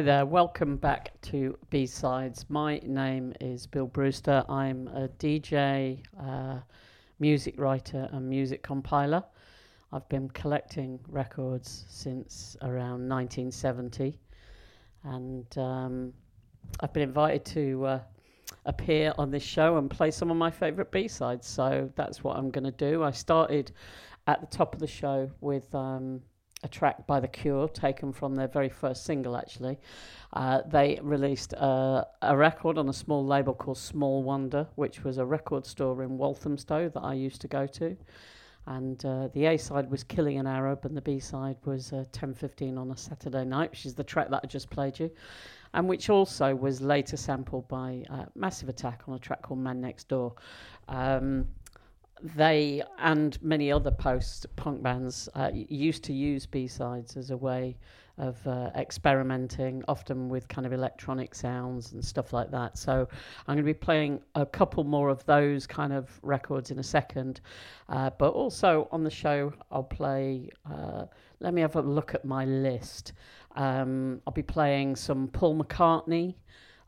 Hi there, welcome back to B Sides. My name is Bill Brewster. I'm a DJ, uh, music writer, and music compiler. I've been collecting records since around 1970, and um, I've been invited to uh, appear on this show and play some of my favourite B sides. So that's what I'm going to do. I started at the top of the show with um, a track by The Cure, taken from their very first single, actually. Uh, they released uh, a record on a small label called Small Wonder, which was a record store in Walthamstow that I used to go to. And uh, the A side was Killing an Arab, and the B side was uh, 10:15 on a Saturday night, which is the track that I just played you, and which also was later sampled by uh, Massive Attack on a track called Man Next Door. Um, they and many other post punk bands uh, used to use B sides as a way of uh, experimenting, often with kind of electronic sounds and stuff like that. So I'm going to be playing a couple more of those kind of records in a second. Uh, but also on the show, I'll play. Uh, let me have a look at my list. Um, I'll be playing some Paul McCartney,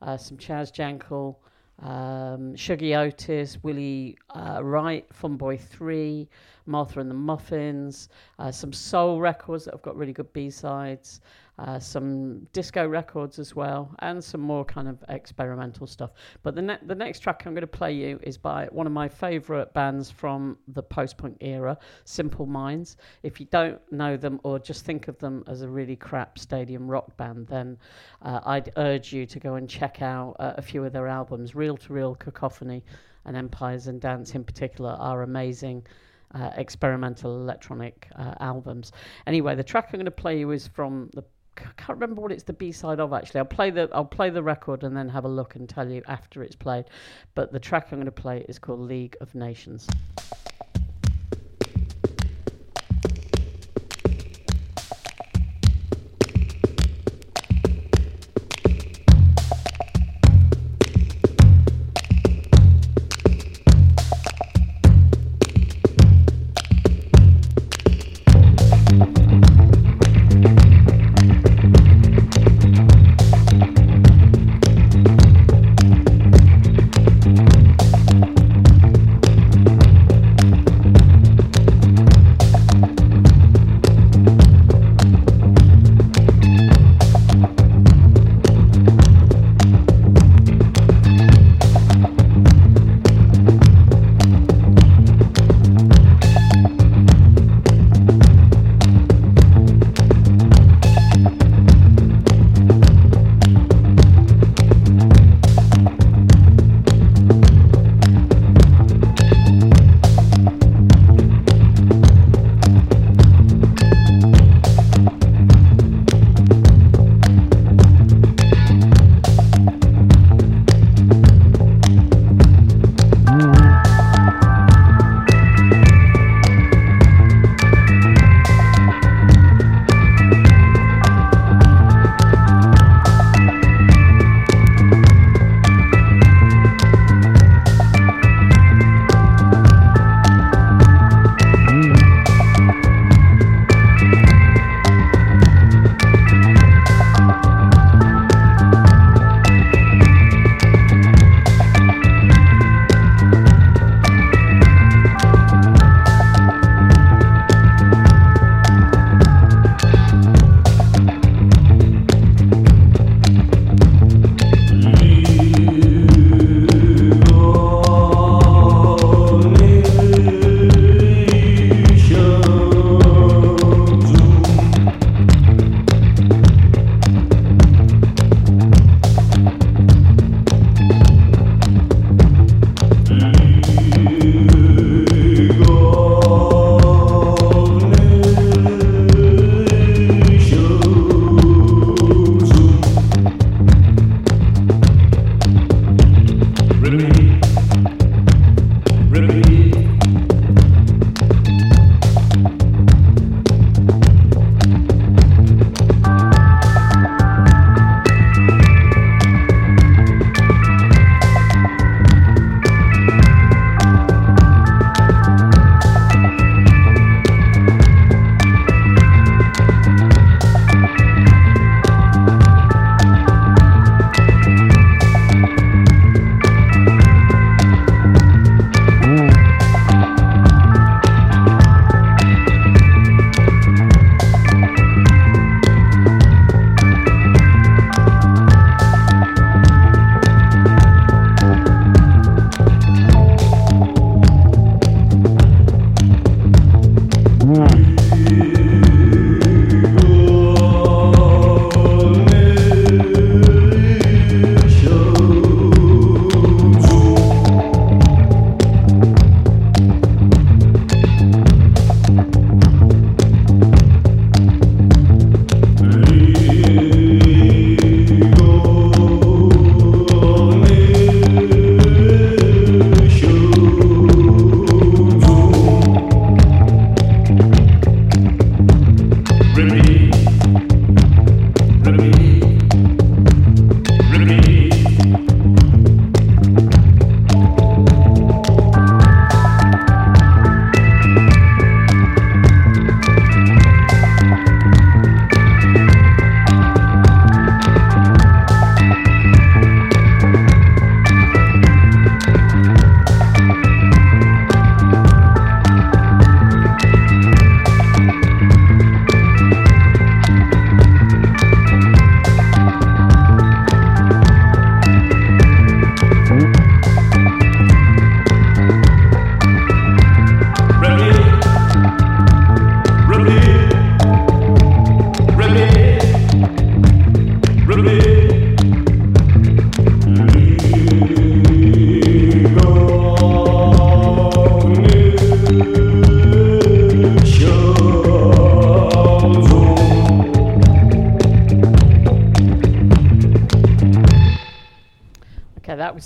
uh, some Chaz Jankel um, Shuggie Otis, Willie uh, Wright, Fun Boy 3, Martha and the Muffins, uh, some soul records that have got really good B sides, uh, some disco records as well, and some more kind of experimental stuff. But the, ne- the next track I'm going to play you is by one of my favourite bands from the post punk era, Simple Minds. If you don't know them or just think of them as a really crap stadium rock band, then uh, I'd urge you to go and check out uh, a few of their albums. Real to Real Cacophony and Empires and Dance in particular are amazing. Uh, experimental electronic uh, albums. Anyway, the track I'm going to play you is from the. I can't remember what it's the B side of actually. I'll play the I'll play the record and then have a look and tell you after it's played. But the track I'm going to play is called League of Nations.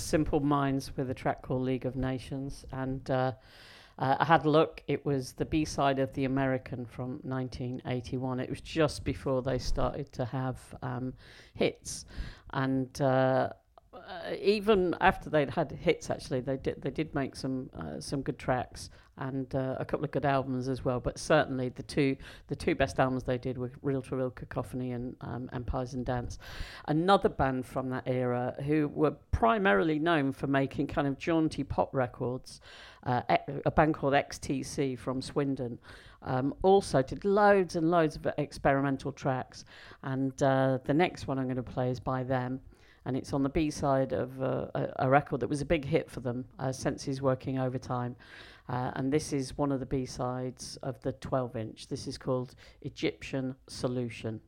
Simple Minds with a track called League of Nations, and uh, uh, I had a look. It was the B side of The American from 1981. It was just before they started to have um, hits, and uh, uh, even after they'd had hits, actually, they did they did make some uh, some good tracks and uh, a couple of good albums as well. But certainly the two the two best albums they did were Real to Real Cacophony and um, Empires and Dance. Another band from that era who were primarily known for making kind of jaunty pop records, uh, a band called XTC from Swindon. Um, also did loads and loads of experimental tracks, and uh, the next one I'm going to play is by them and it's on the B side of uh, a, a, record that was a big hit for them, uh, Senses Working Overtime. Uh, and this is one of the B sides of the 12 inch. This is called Egyptian Solution.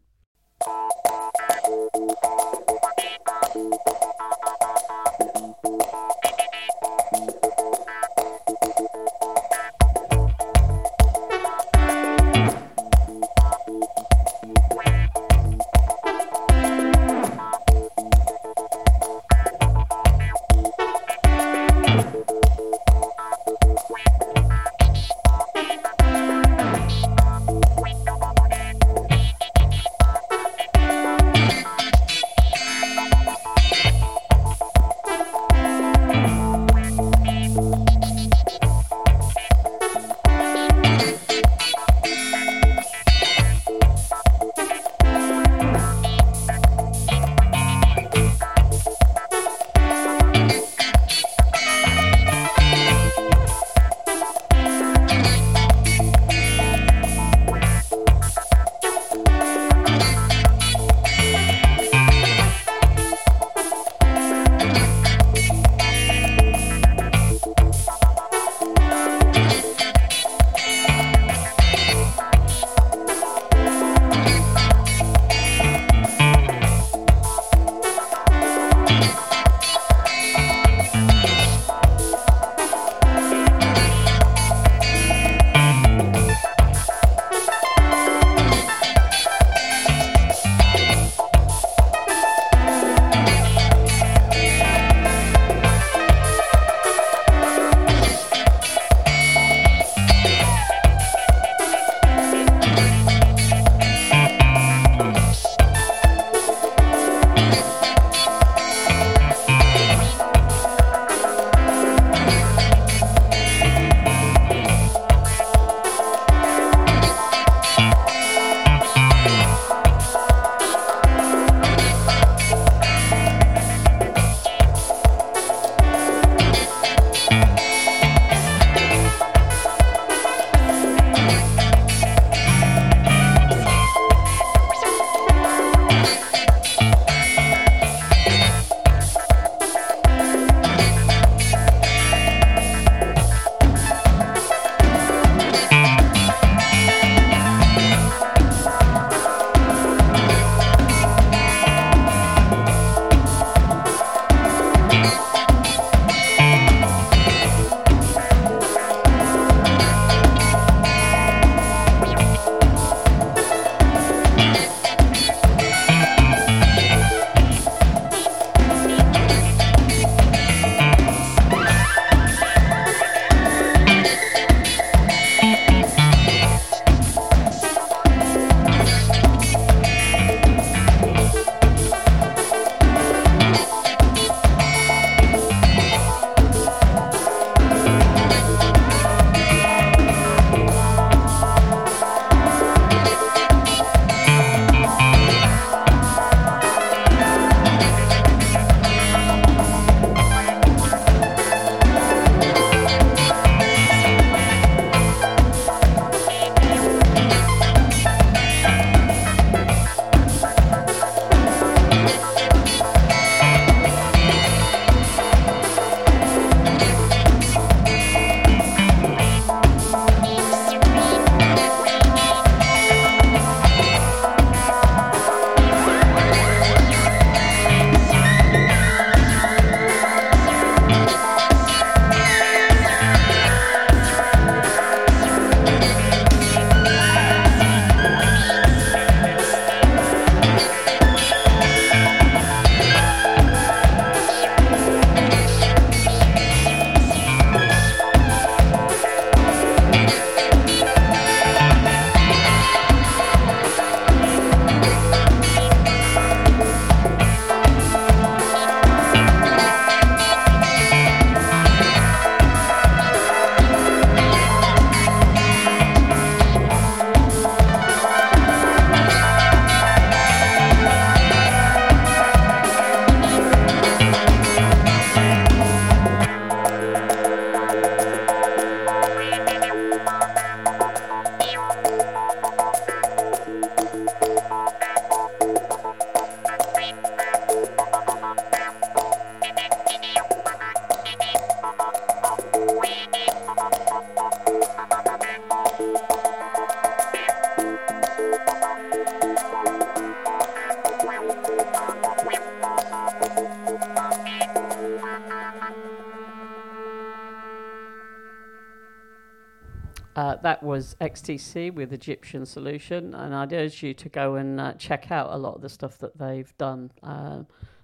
Was XTC with Egyptian Solution, and I'd urge you to go and uh, check out a lot of the stuff that they've done.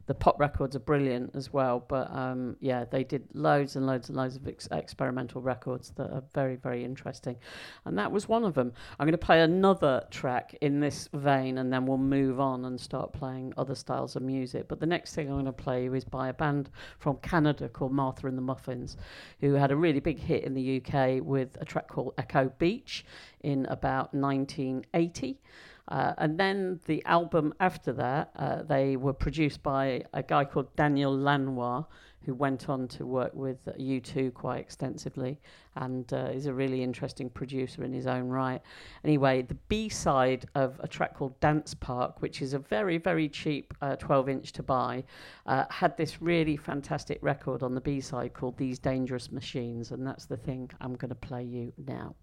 The pop records are brilliant as well, but um, yeah, they did loads and loads and loads of ex- experimental records that are very, very interesting, and that was one of them. I'm going to play another track in this vein, and then we'll move on and start playing other styles of music. But the next thing I'm going to play is by a band from Canada called Martha and the Muffins, who had a really big hit in the UK with a track called Echo Beach in about 1980. Uh, and then the album after that, uh, they were produced by a guy called Daniel Lanois, who went on to work with U2 quite extensively and uh, is a really interesting producer in his own right. Anyway, the B side of a track called Danseparc, which is a very, very cheap 12 inch to buy, uh, had this really fantastic record on the B side called These Dangerous Machines, and that's the thing I'm going to play you now.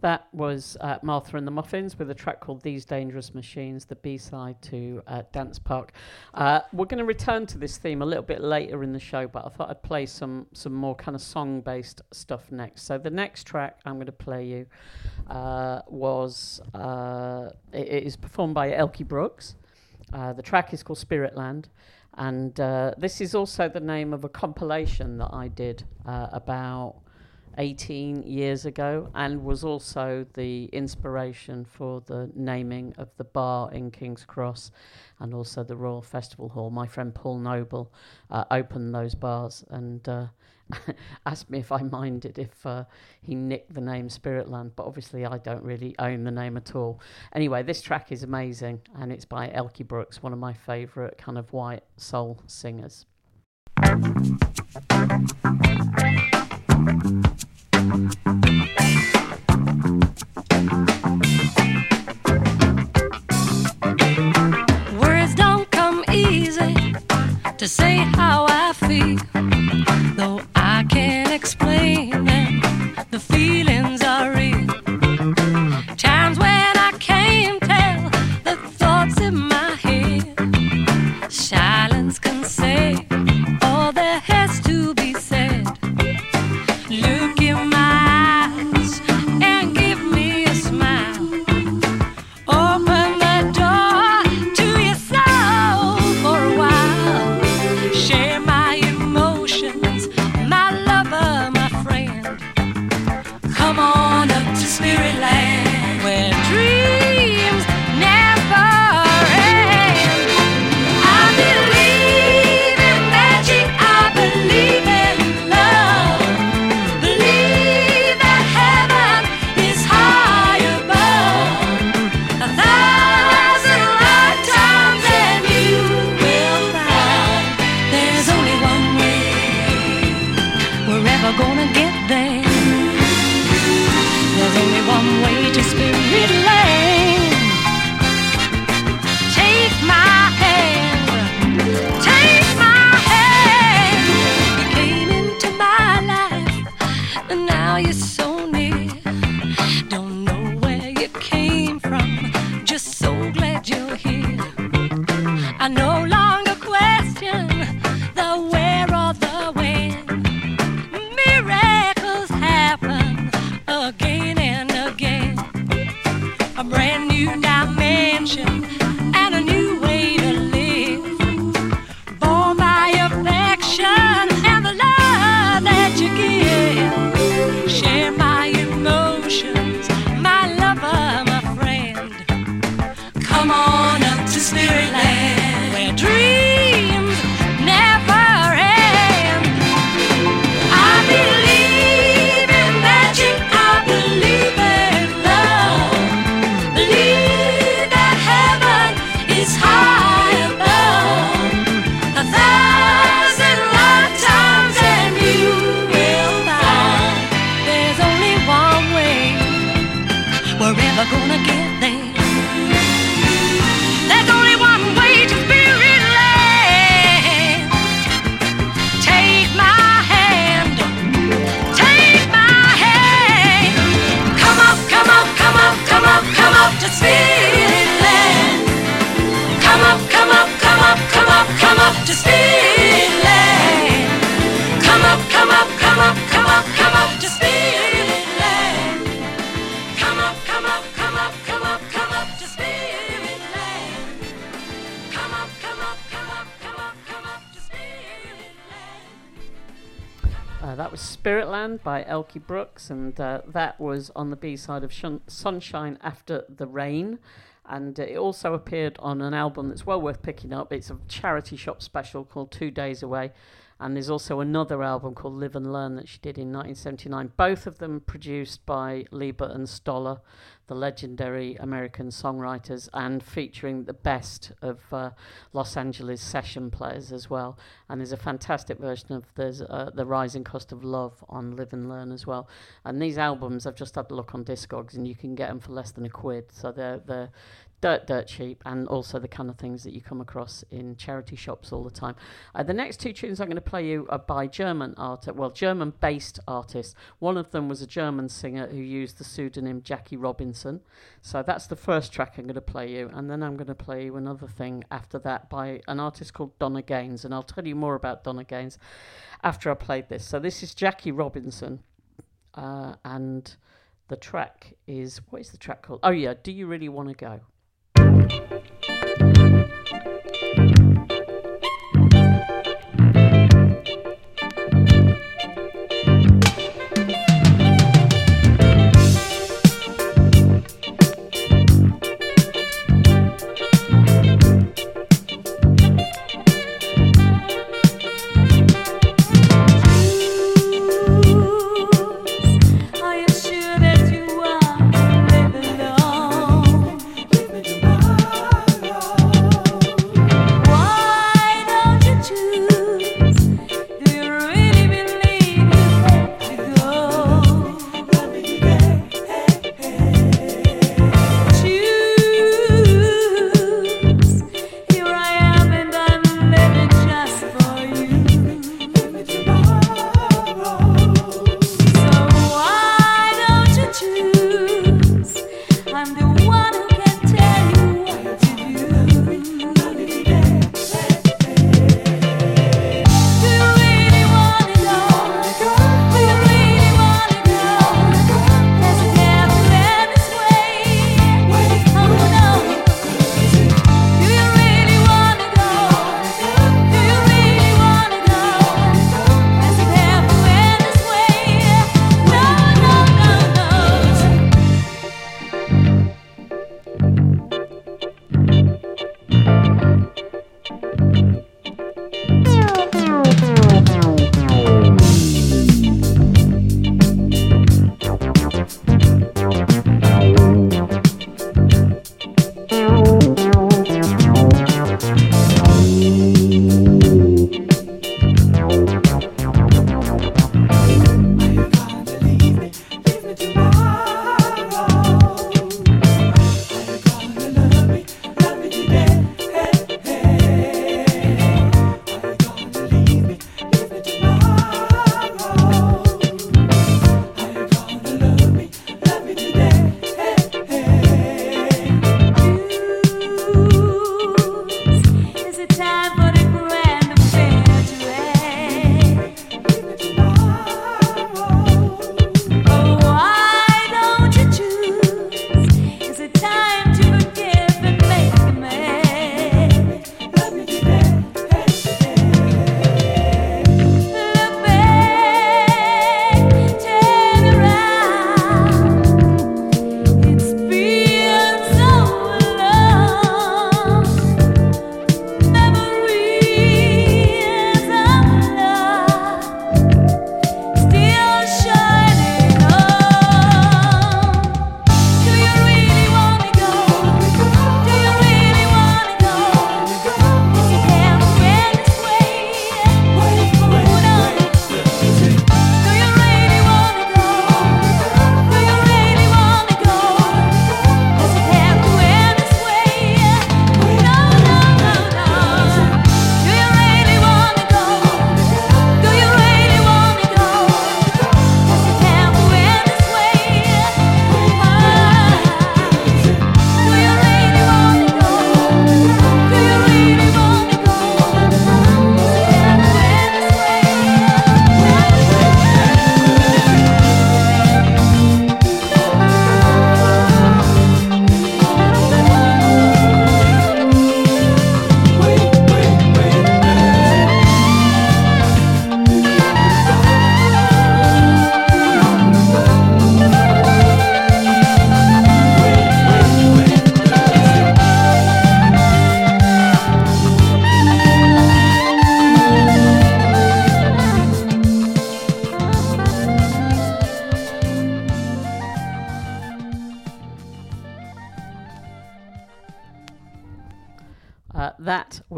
That was uh, Martha and the Muffins with a track called These Dangerous Machines, the B side to uh, Danseparc. Uh, we're going to return to this theme a little bit later in the show, but I thought I'd play some, some more kind of song based stuff next. So the next track I'm going to play you uh, was, uh, it, it is performed by Elkie Brooks. Uh, the track is called Spiritland. And this is also the name of a compilation that I did about 18 years ago and was also the inspiration for the naming of the bar in King's Cross and also the Royal Festival Hall. My friend Paul Noble uh, opened those bars and uh, asked me if I minded if uh, he nicked the name Spiritland, but obviously I don't really own the name at all. Anyway, this track is amazing and it's by Elkie Brooks, one of my favourite kind of white soul singers. Words don't come easy to say how I feel, though I can't explain Spiritland by Elkie Brooks, and uh, that was on the B side of Shun- Sunshine After the Rain. And uh, it also appeared on an album that's well worth picking up. It's a charity shop special called Two Days Away. And there's also another album called Live and Learn that she did in 1979. Both of them produced by Leiber and Stoller, the legendary American songwriters, and featuring the best of uh, Los Angeles session players as well. And there's a fantastic version of there's uh, the Rising Cost of Love on Live and Learn as well. And these albums, I've just had a look on Discogs, and you can get them for less than a quid. So they're they're dirt, dirt cheap, and also the kind of things that you come across in charity shops all the time. Uh, the next two tunes I'm going to play you are by German art, well, German-based artists. One of them was a German singer who used the pseudonym Jackie Robinson. So that's the first track I'm going to play you, and then I'm going to play you another thing after that by an artist called Donna Gaines, and I'll tell you more about Donna Gaines after I played this. So this is Jackie Robinson, uh, and the track is what is the track called? Oh yeah, Do You Really Want to Go? Are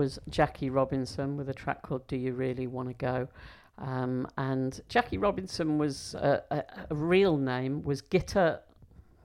was Jackie Robinson with a track called "Do You Really Want to Go," um, and Jackie Robinson was uh, a, a real name was Gitta.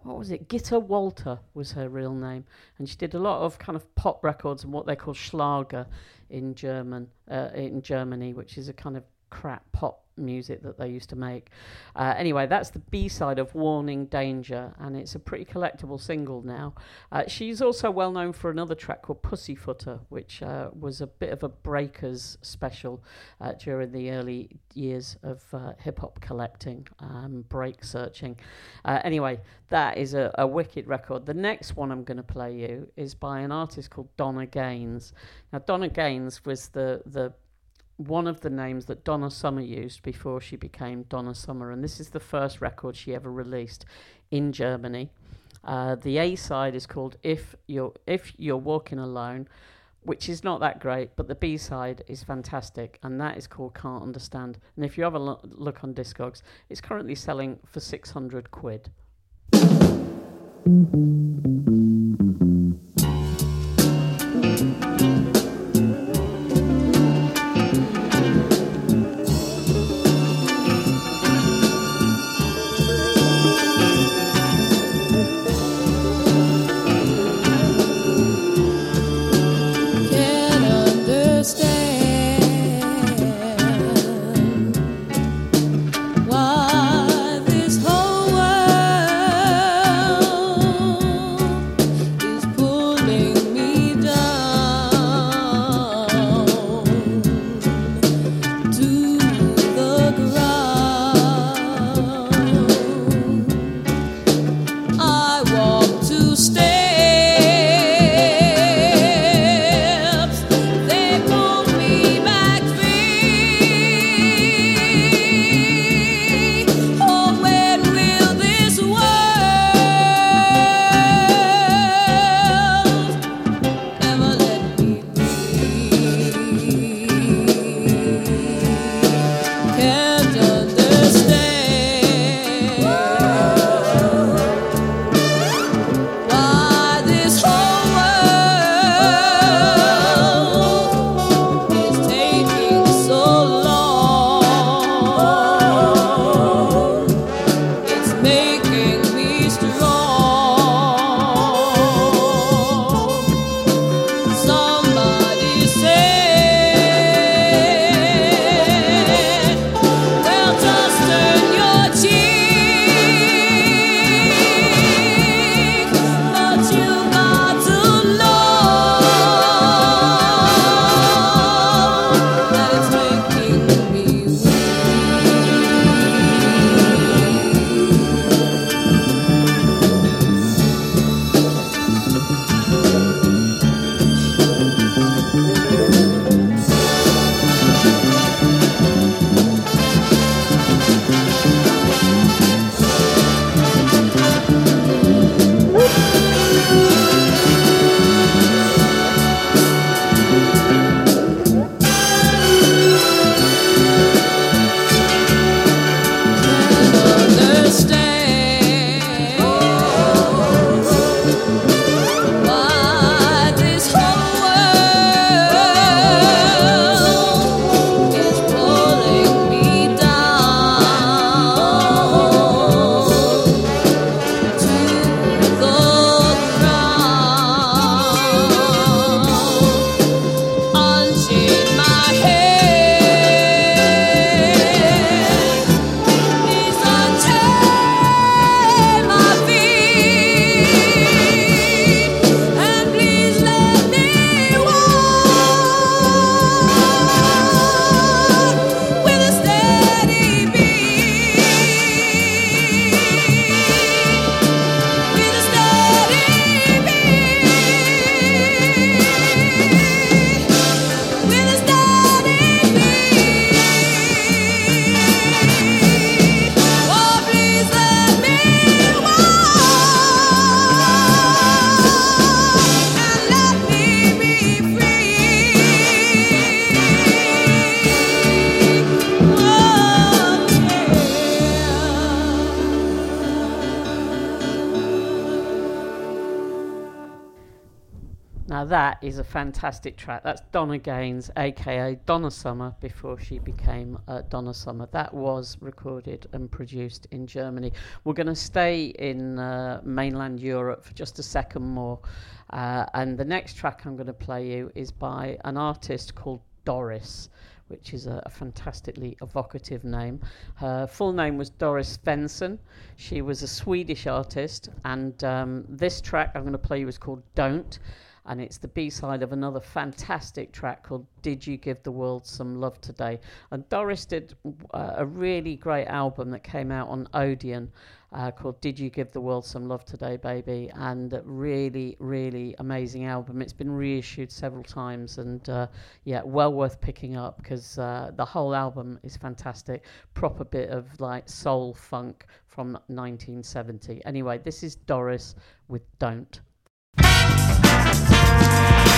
what was it? Gitta Walther was her real name, and she did a lot of kind of pop records and what they call Schlager in German uh, in Germany, which is a kind of crap pop music that they used to make. Uh, anyway, that's the B side of Warning Danger, and it's a pretty collectible single now. Uh, she's also well known for another track called Pussyfooter, which uh, was a bit of a breakers special uh, during the early years of uh, hip hop collecting, um, break searching. Uh, anyway, that is a, a wicked record. The next one I'm going to play you is by an artist called Donna Gaines. Now, Donna Gaines was the the one of the names that Donna Summer used before she became Donna Summer, and this is the first record she ever released in Germany. Uh, the A side is called "If You're If You're Walking Alone," which is not that great, but the B side is fantastic, and that is called "Can't Understand." And if you have a lo- look on Discogs, it's currently selling for six hundred quid. Is a fantastic track. That's Donna Gaines, aka Donna Summer, before she became uh, Donna Summer. That was recorded and produced in Germany. We're going to stay in uh, mainland Europe for just a second more. Uh, and the next track I'm going to play you is by an artist called Doris, which is a, a fantastically evocative name. Her full name was Doris Svensson. She was a Swedish artist, and um, this track I'm going to play you is called Don't and it's the B-side of another fantastic track called "Did You Give the World Some Love Today." And Doris did uh, a really great album that came out on Odeon uh, called "Did You Give the World Some Love Today, Baby?" and really, really amazing album. It's been reissued several times, and uh, yeah, well worth picking up because uh, the whole album is fantastic. Proper bit of like soul funk from 1970. Anyway, this is Doris with "Don't."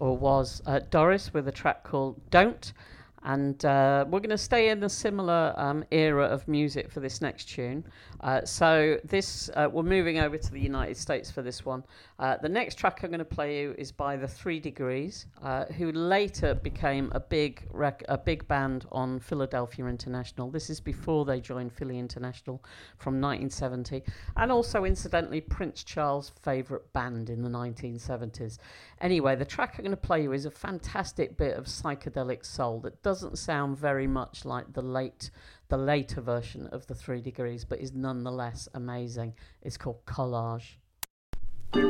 or was, uh, Doris with a track called Don't. And uh, we're going to stay in a similar um, era of music for this next tune. Uh, so this, uh, we're moving over to the United States for this one. Uh, the next track I'm going to play you is by the Three Degrees, uh, who later became a big rec- a big band on Philadelphia International. This is before they joined Philly International from 1970, and also incidentally Prince Charles' favourite band in the 1970s. Anyway, the track I'm going to play you is a fantastic bit of psychedelic soul that doesn't sound very much like the late the later version of the Three Degrees, but is nonetheless amazing. It's called Collage. You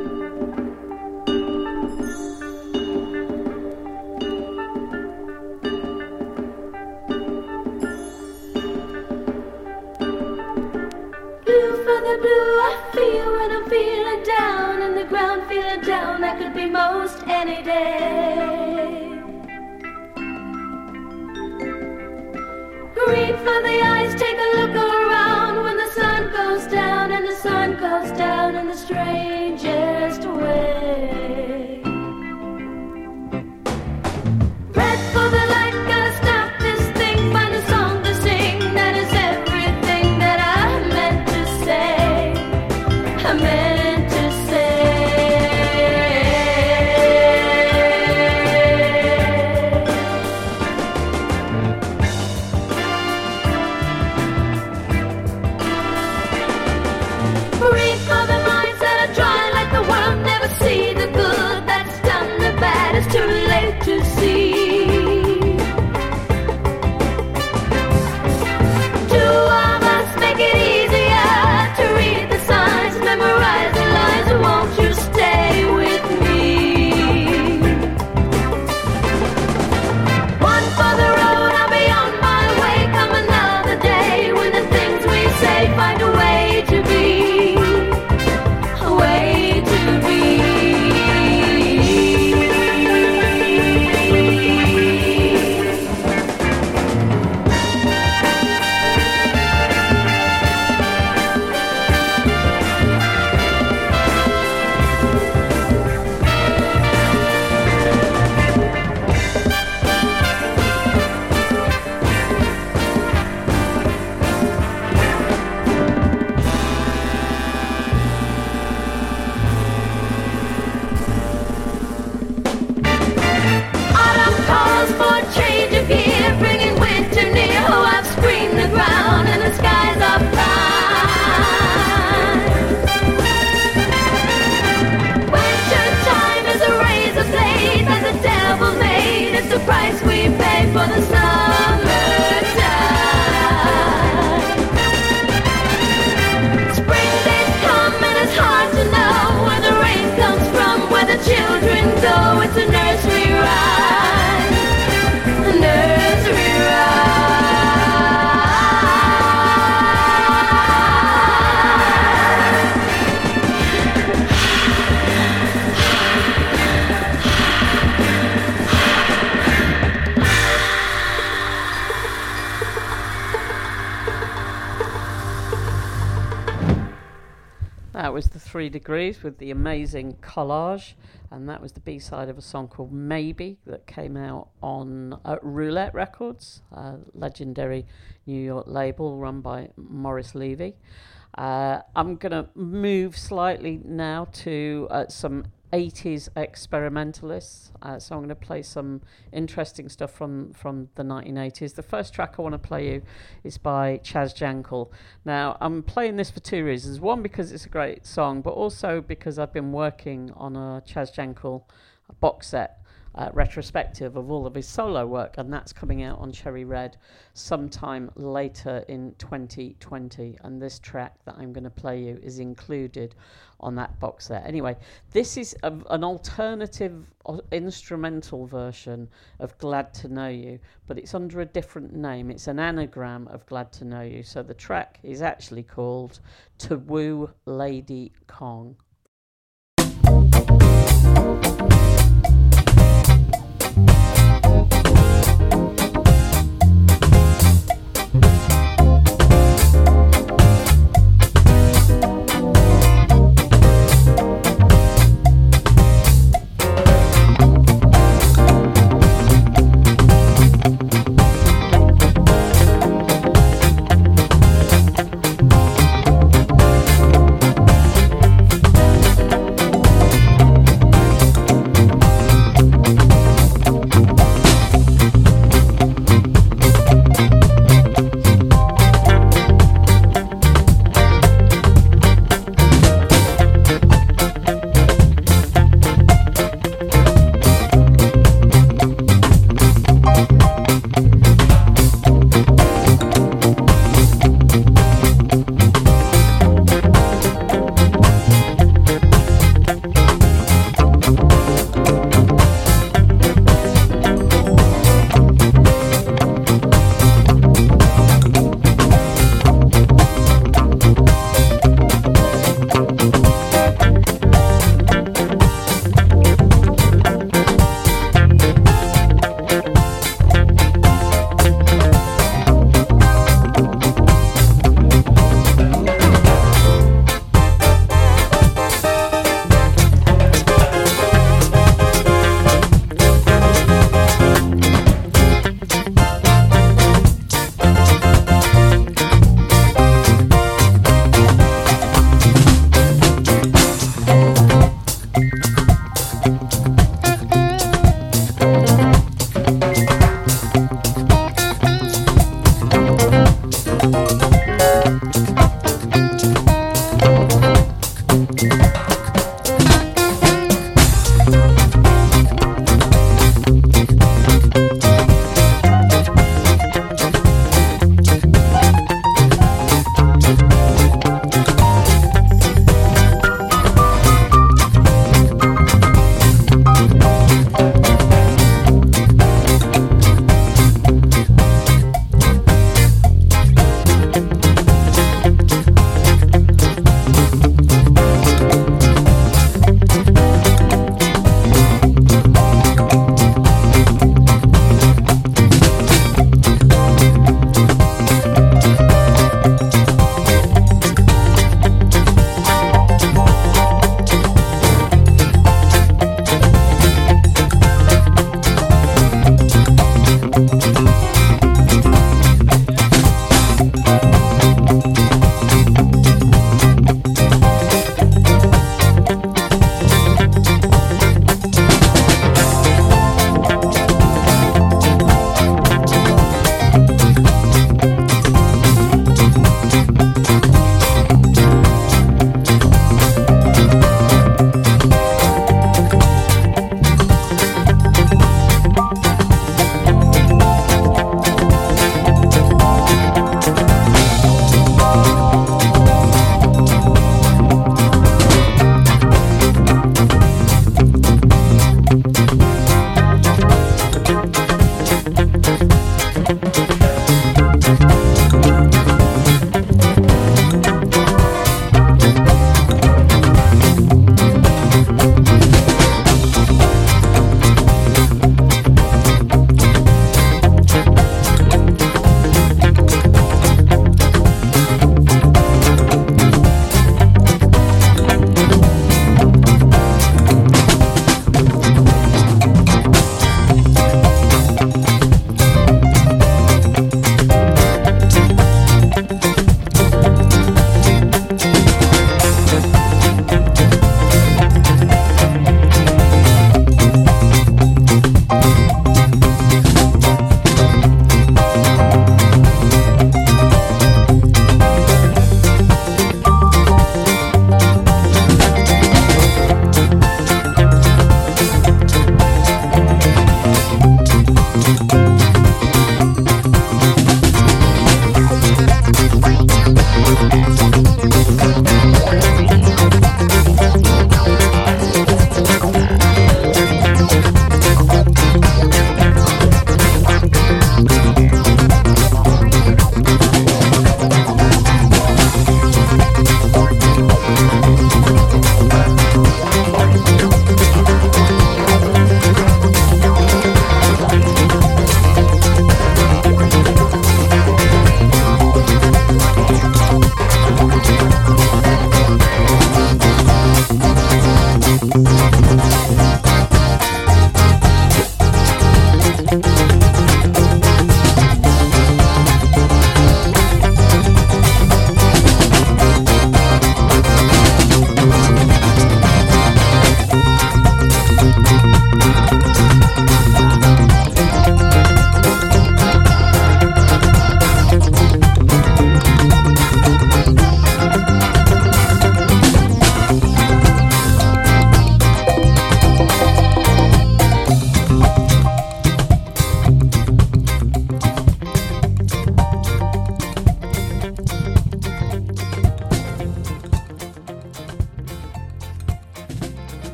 for the blue Three Degrees with the amazing collage, and that was the B side of a song called Maybe that came out on uh, Roulette Records, a legendary New York label run by Morris Levy. Uh, I'm going to move slightly now to uh, some 80s experimentalists. Uh, so I'm going to play some interesting stuff from, from the 1980s. The first track I want to play you is by Chaz Jankel. Now, I'm playing this for two reasons. One, because it's a great song, but also because I've been working on a Chaz Jankel box set. Uh, retrospective of all of his solo work, and that's coming out on Cherry Red sometime later in 2020. And this track that I'm going to play you is included on that box set. Anyway, this is a, an alternative o- instrumental version of Glad to Know You, but it's under a different name. It's an anagram of Glad to Know You. So the track is actually called To Woo Lady Kong.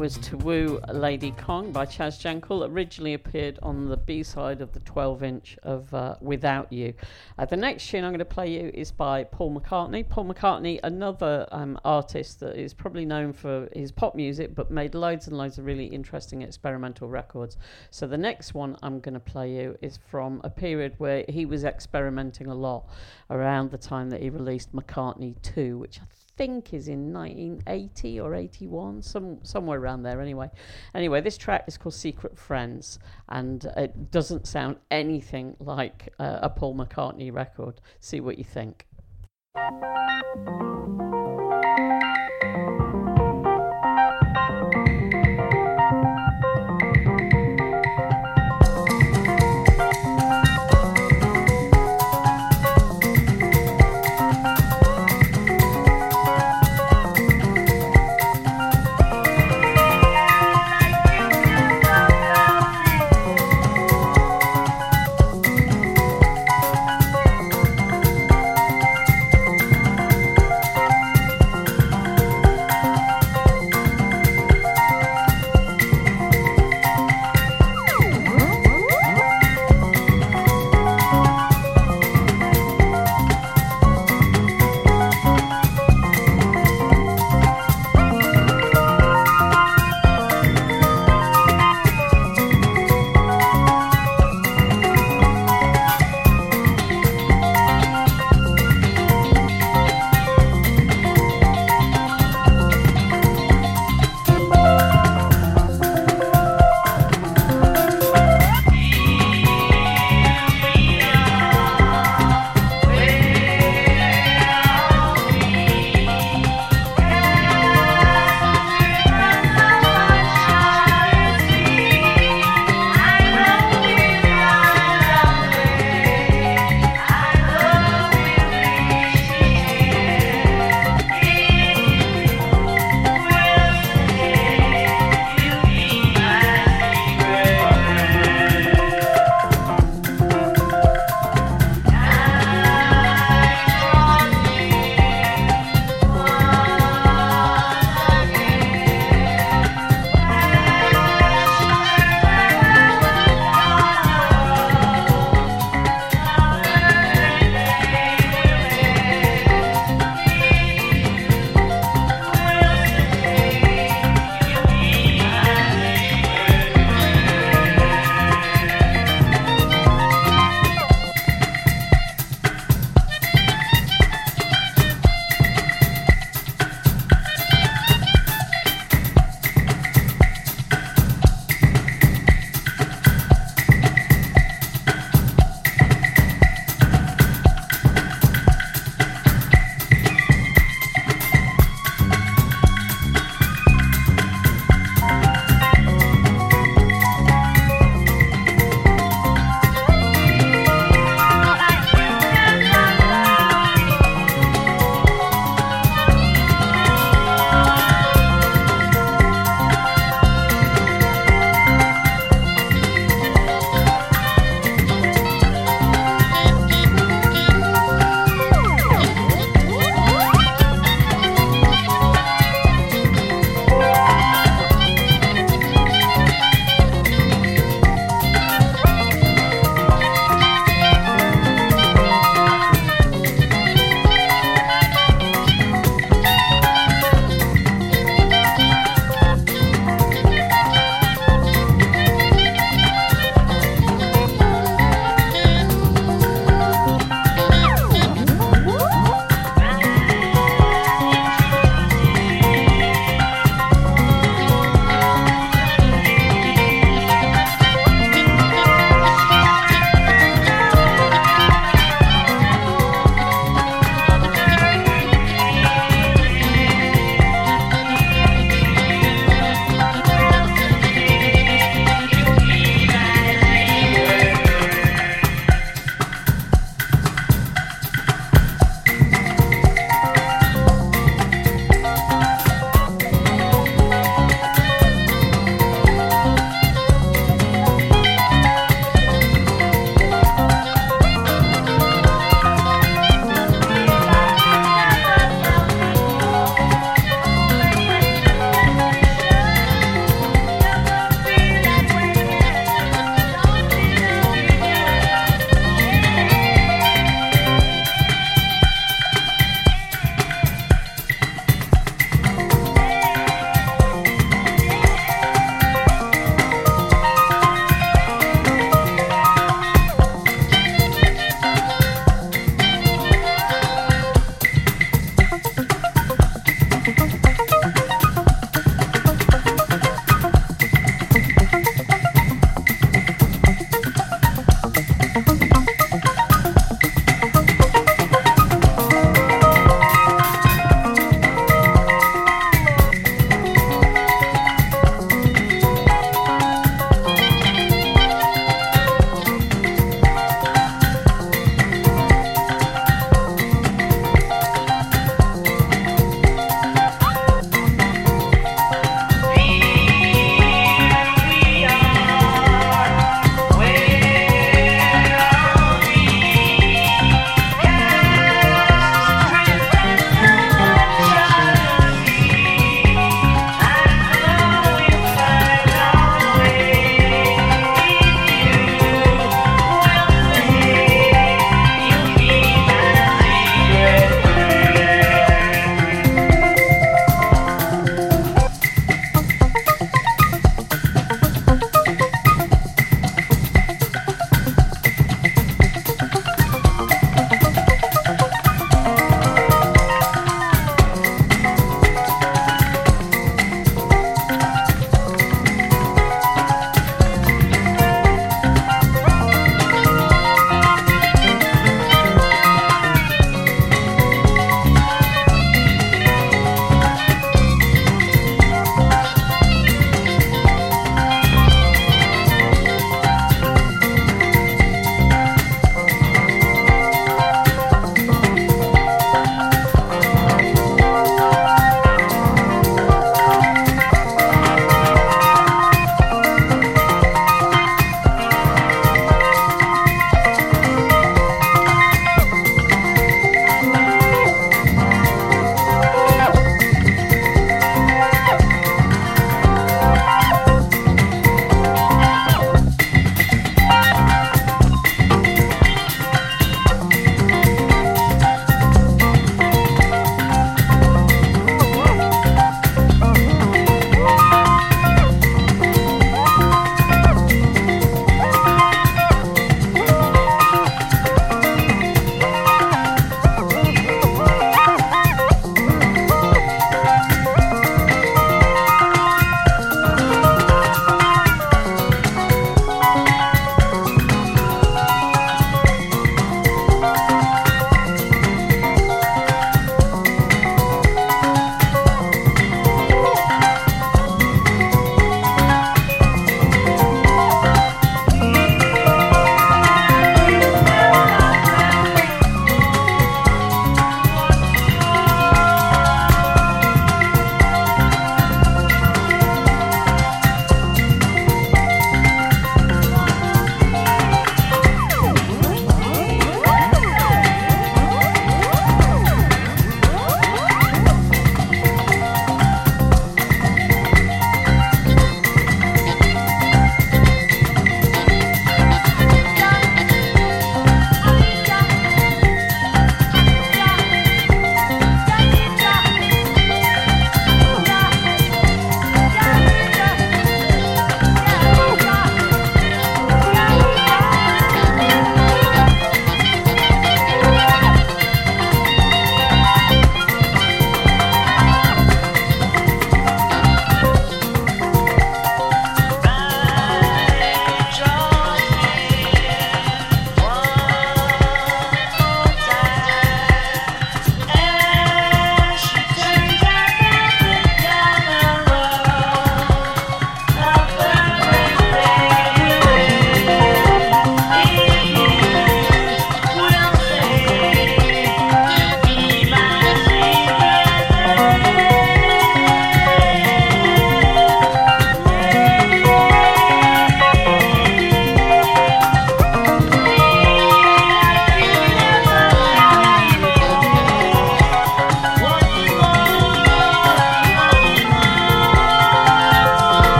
Was To Woo Lady Kong by Chaz Jankel. Originally appeared on the B side of the 12 inch of uh, Without You. Uh, the next tune I'm going to play you is by Paul McCartney. Paul McCartney, another um, artist that is probably known for his pop music, but made loads and loads of really interesting experimental records. So the next one I'm going to play you is from a period where he was experimenting a lot around the time that he released McCartney 2, which I think is in 1980 or 81, some somewhere around there. Anyway, anyway, this track is called "Secret Friends," and it doesn't sound anything like uh, a Paul McCartney record. See what you think.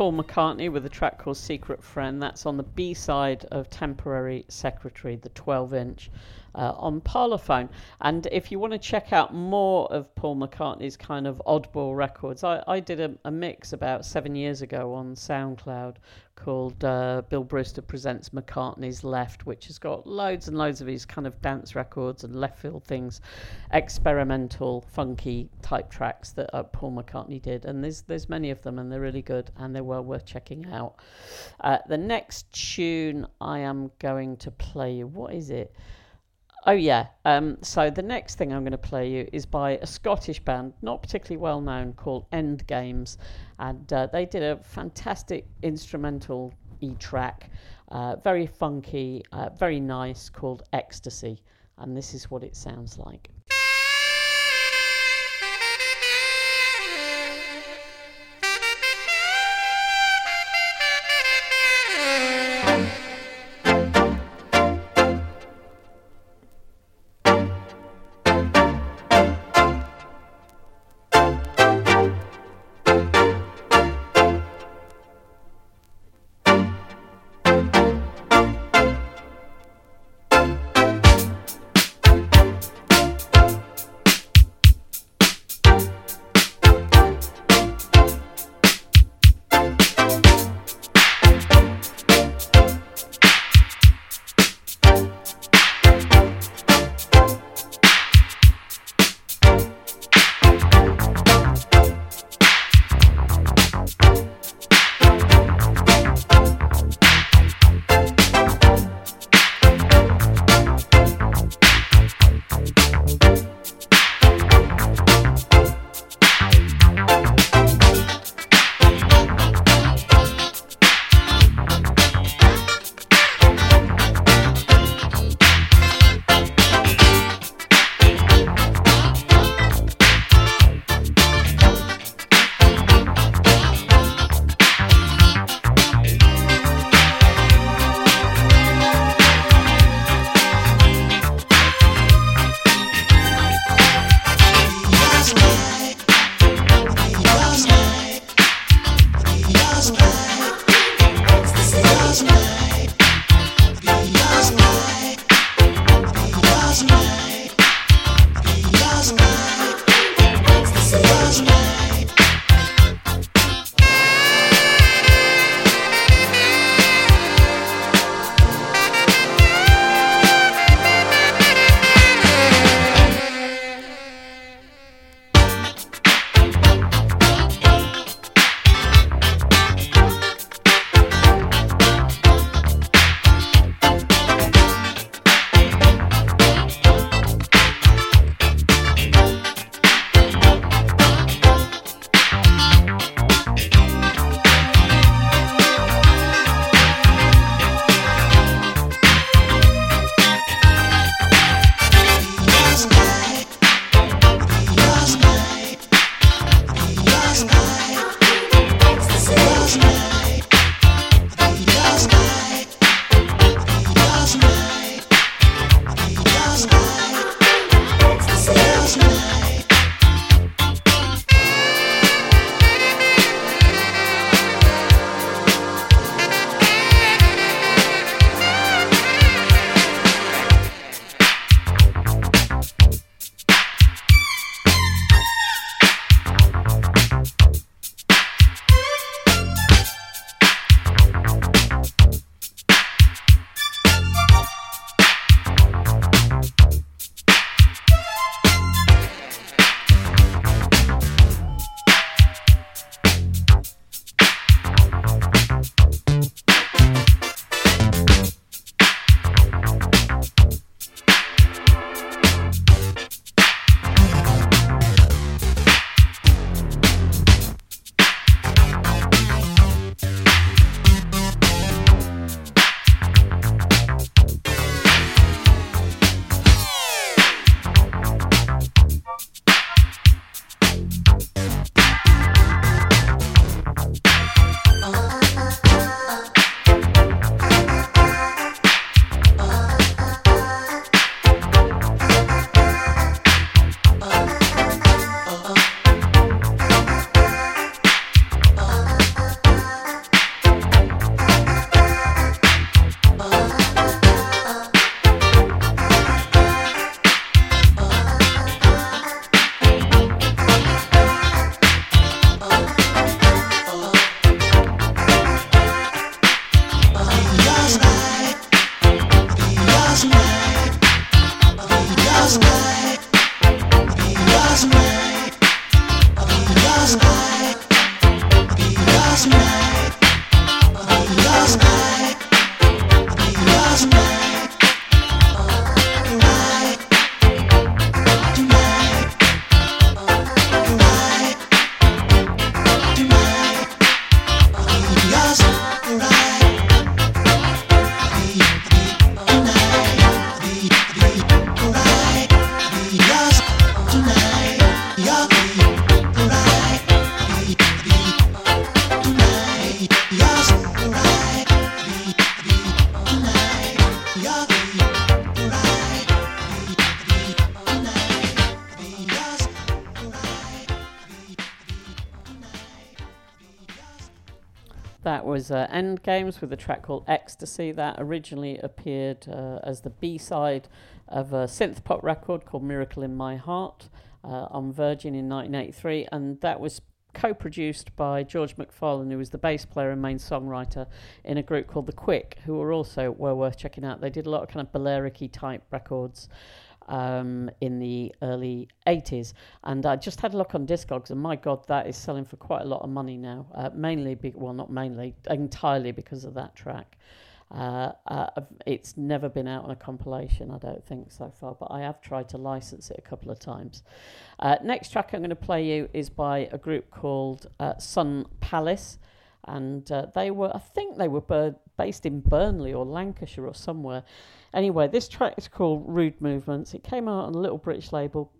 Paul McCartney with a track called Secret Friend. That's on the B side of Temporary Secretary, the 12 inch. Uh, on Parlophone. And if you want to check out more of Paul McCartney's kind of oddball records, I, I did a, a mix about seven years ago on SoundCloud called uh, Bill Brewster Presents McCartney's Left, which has got loads and loads of his kind of dance records and left field things, experimental, funky type tracks that uh, Paul McCartney did. And there's there's many of them, and they're really good and they're well worth checking out. Uh, the next tune I am going to play you, what is it? Oh yeah. Um, so the next thing I'm going to play you is by a Scottish band, not particularly well known, called End Games, and uh, they did a fantastic instrumental e track, uh, very funky, uh, very nice, called Ecstasy, and this is what it sounds like. Was uh, End Games with a track called Ecstasy. That originally appeared uh, as the B side of a synth pop record called Miracle in My Heart uh, on Virgin in 1983, and that was co produced by George McFarlane, who was the bass player and main songwriter in a group called The Quick, who were also well worth checking out. They did a lot of kind of Balearic type records um, in the early 80s. And I just had a look on Discogs, and my God, that is selling for quite a lot of money now. Uh, mainly, be- well, not mainly, entirely because of that track. Uh, uh, it's never been out on a compilation, I don't think so far, but I have tried to license it a couple of times. Uh, next track I'm going to play you is by a group called uh, Sun Palace, and uh, they were, I think, they were based in Burnley or Lancashire or somewhere. Anyway, this track is called Rude Movements. It came out on a little British label,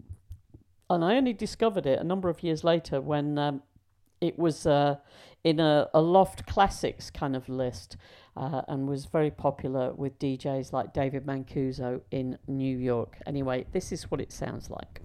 and I only discovered it a number of years later when um, it was uh, in a, a Loft Classics kind of list uh, and was very popular with DJs like David Mancuso in New York. Anyway, this is what it sounds like.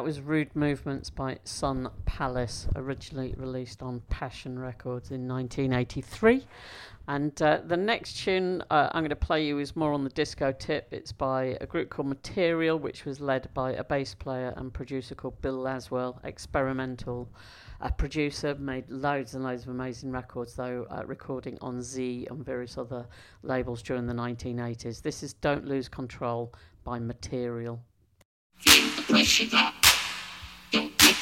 That was Rude Movements by Sun Palace, originally released on Passion Records in 1983. And uh, the next tune uh, I'm going to play you is more on the disco tip. It's by a group called Material, which was led by a bass player and producer called Bill Laswell, experimental uh, producer, made loads and loads of amazing records, though, uh, recording on Z and various other labels during the 1980s. This is Don't Lose Control by Material.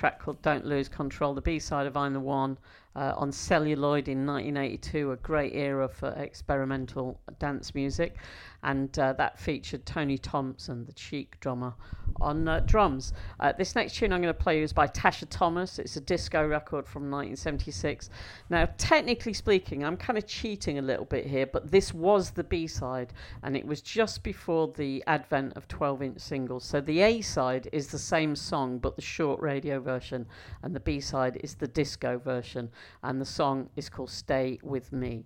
track called Don't Lose Control, the B side of I'm the One uh, on Celluloid in 1982, a great era for experimental dance music. and uh, that featured Tony Thompson, the Chic drummer, on uh, drums. Uh, this next tune I'm going to play is by Tasha Thomas. It's a disco record from 1976. Now, technically speaking, I'm kind of cheating a little bit here, but this was the B side, and it was just before the advent of 12 inch singles. So the A side is the same song, but the short radio version, and the B side is the disco version, and the song is called Stay With Me.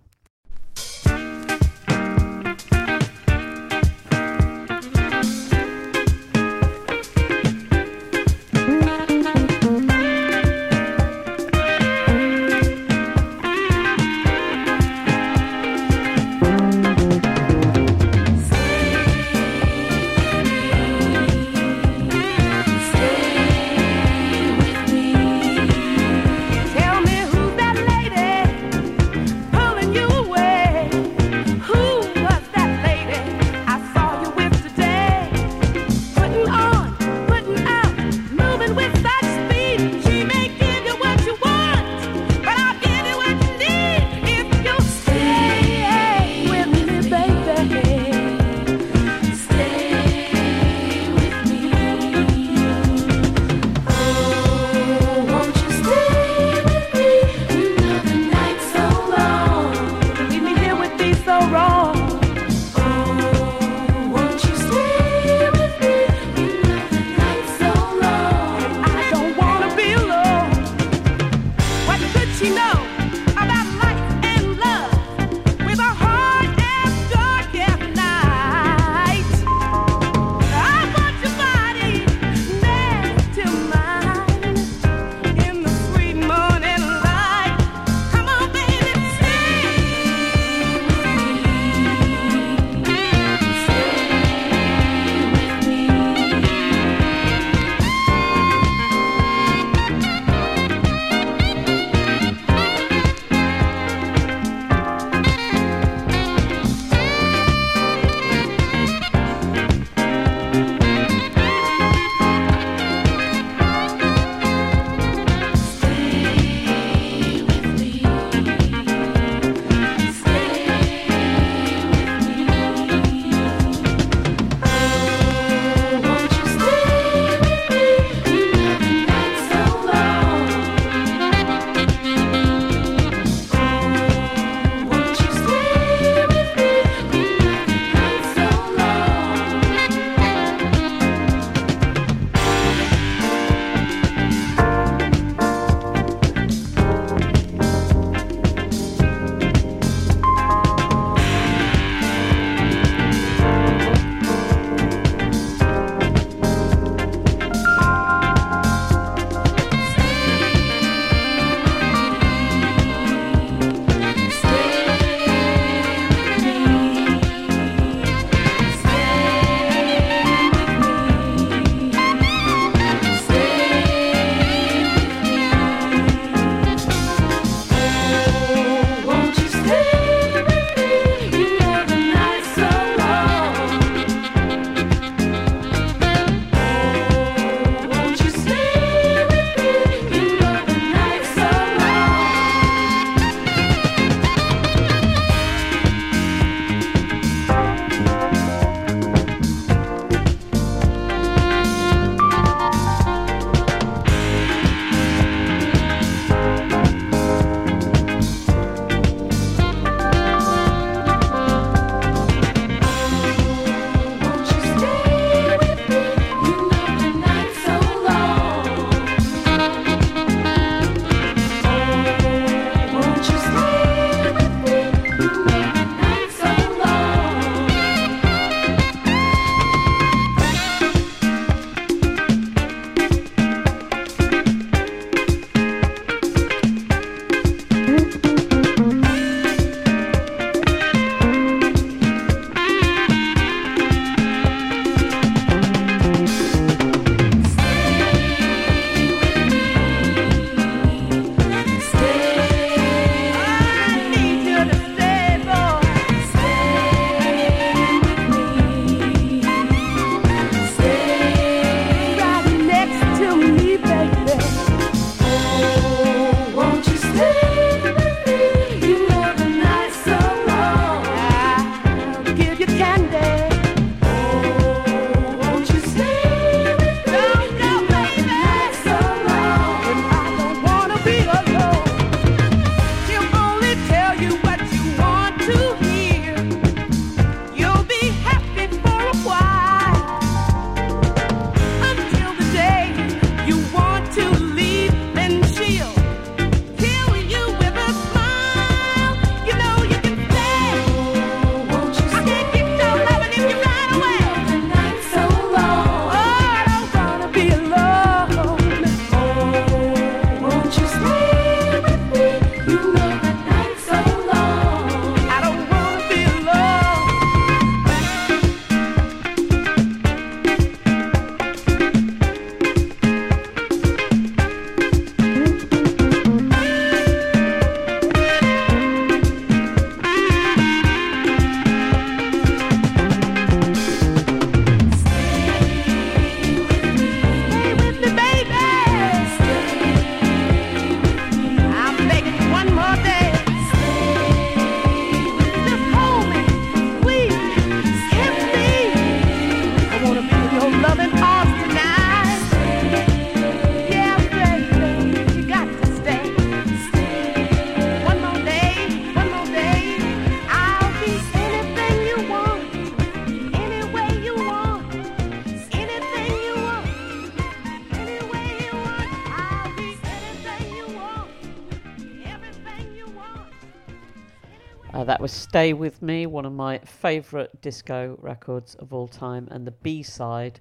Stay With Me, one of my favourite disco records of all time, and the B side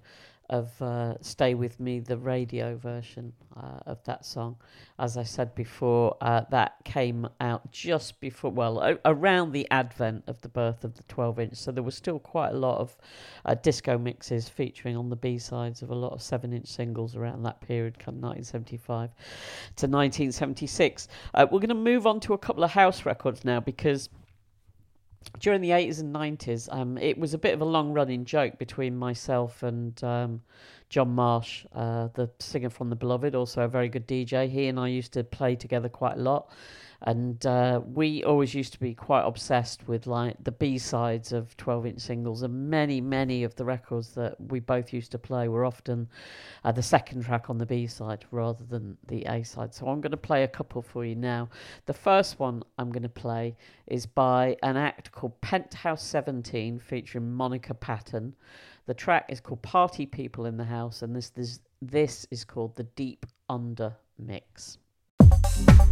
of uh, Stay With Me, the radio version uh, of that song. As I said before, uh, that came out just before, well, around the advent of the birth of the 12 inch. So there was still quite a lot of uh, disco mixes featuring on the B sides of a lot of 7 inch singles around that period, come 1975 to 1976. Uh, we're going to move on to a couple of house records now because during the 80s and 90s, um, it was a bit of a long running joke between myself and um, Jon Marsh, uh, the singer from The Beloved, also a very good DJ. He and I used to play together quite a lot. And uh, we always used to be quite obsessed with like the B sides of 12 inch singles, and many, many of the records that we both used to play were often uh, the second track on the B side rather than the A side. So I'm going to play a couple for you now. The first one I'm going to play is by an act called Penthouse 17 featuring Monica Patton. The track is called Party People in the House, and this this, this is called the Deep Under Mix. Party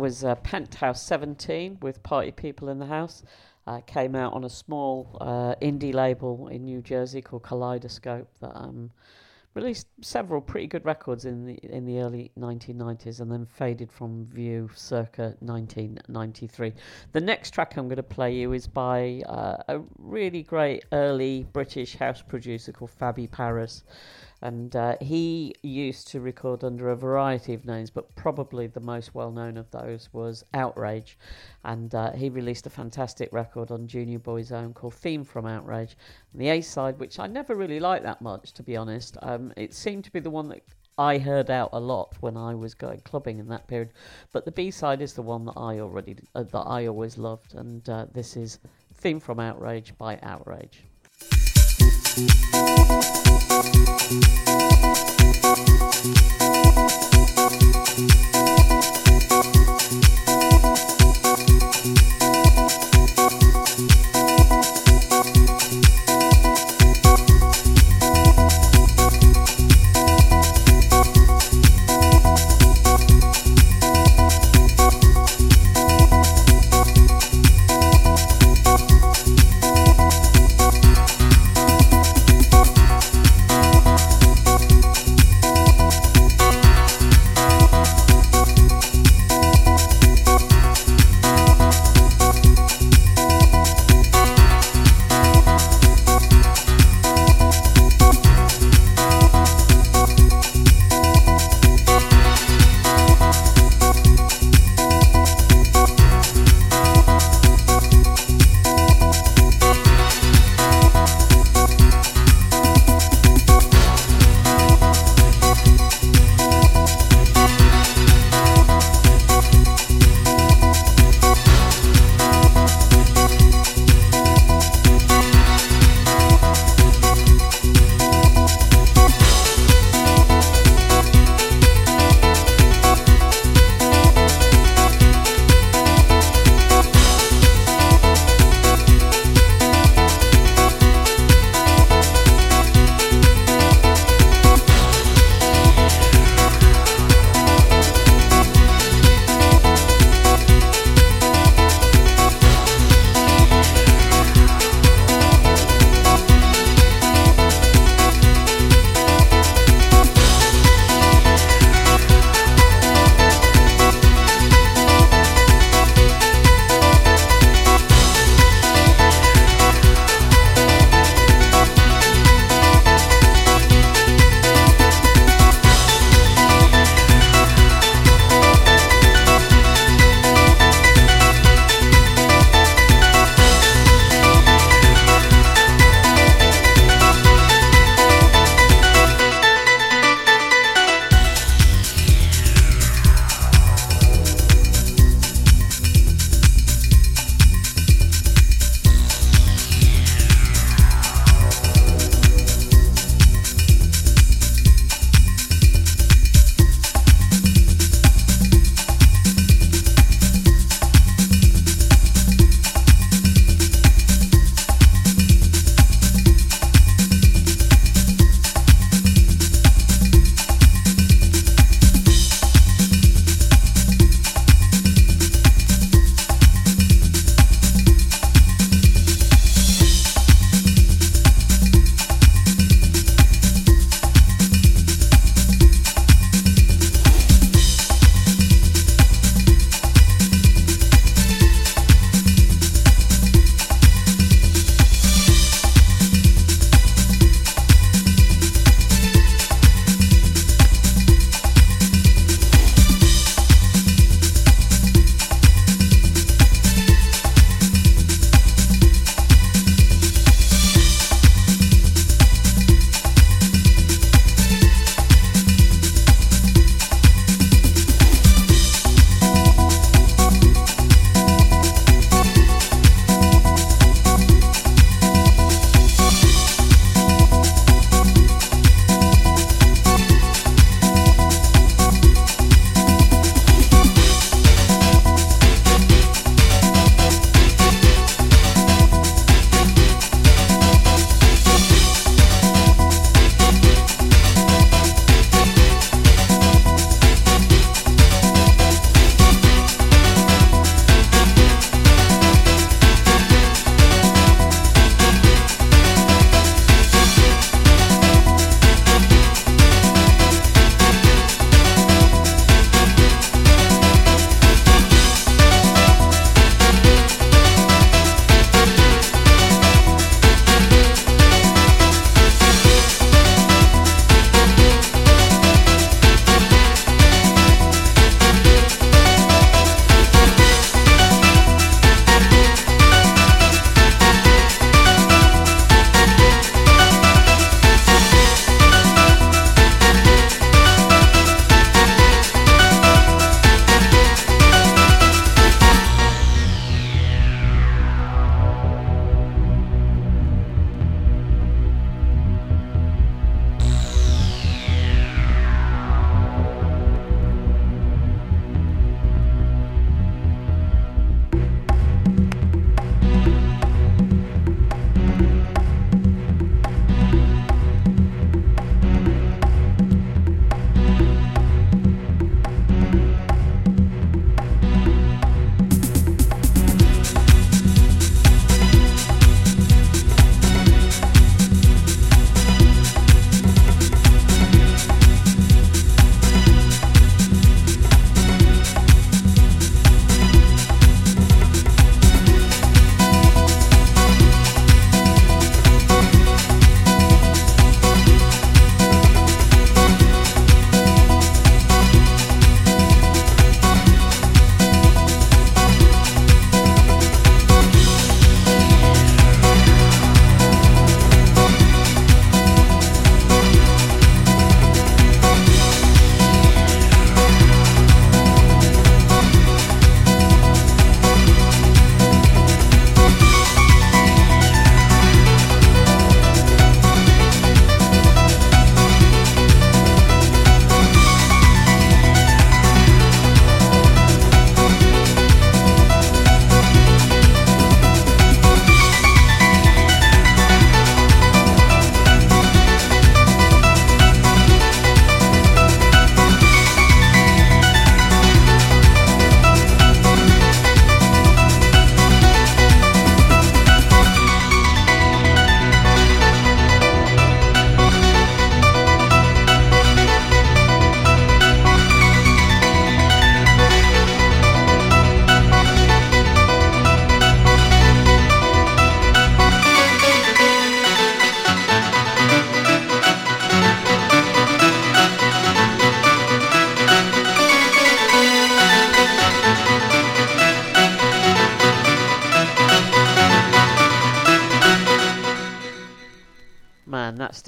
was uh, Penthouse 17 with Party People in the House. Uh, came out on a small uh, indie label in New Jersey called Kaleidoscope that um, released several pretty good records in the in the early 1990s and then faded from view circa 1993. The next track I'm going to play you is by uh, a really great early British house producer called Fabi Paras. And uh, he used to record under a variety of names, but probably the most well known of those was Outrage. And uh, he released a fantastic record on Junior Boy's Own called Theme from Outrage. And the A side, which I never really liked that much, to be honest, um, it seemed to be the one that I heard out a lot when I was going clubbing in that period. But the B side is the one that I already uh, that I always loved, and uh, this is Theme from Outrage by Outrage. Música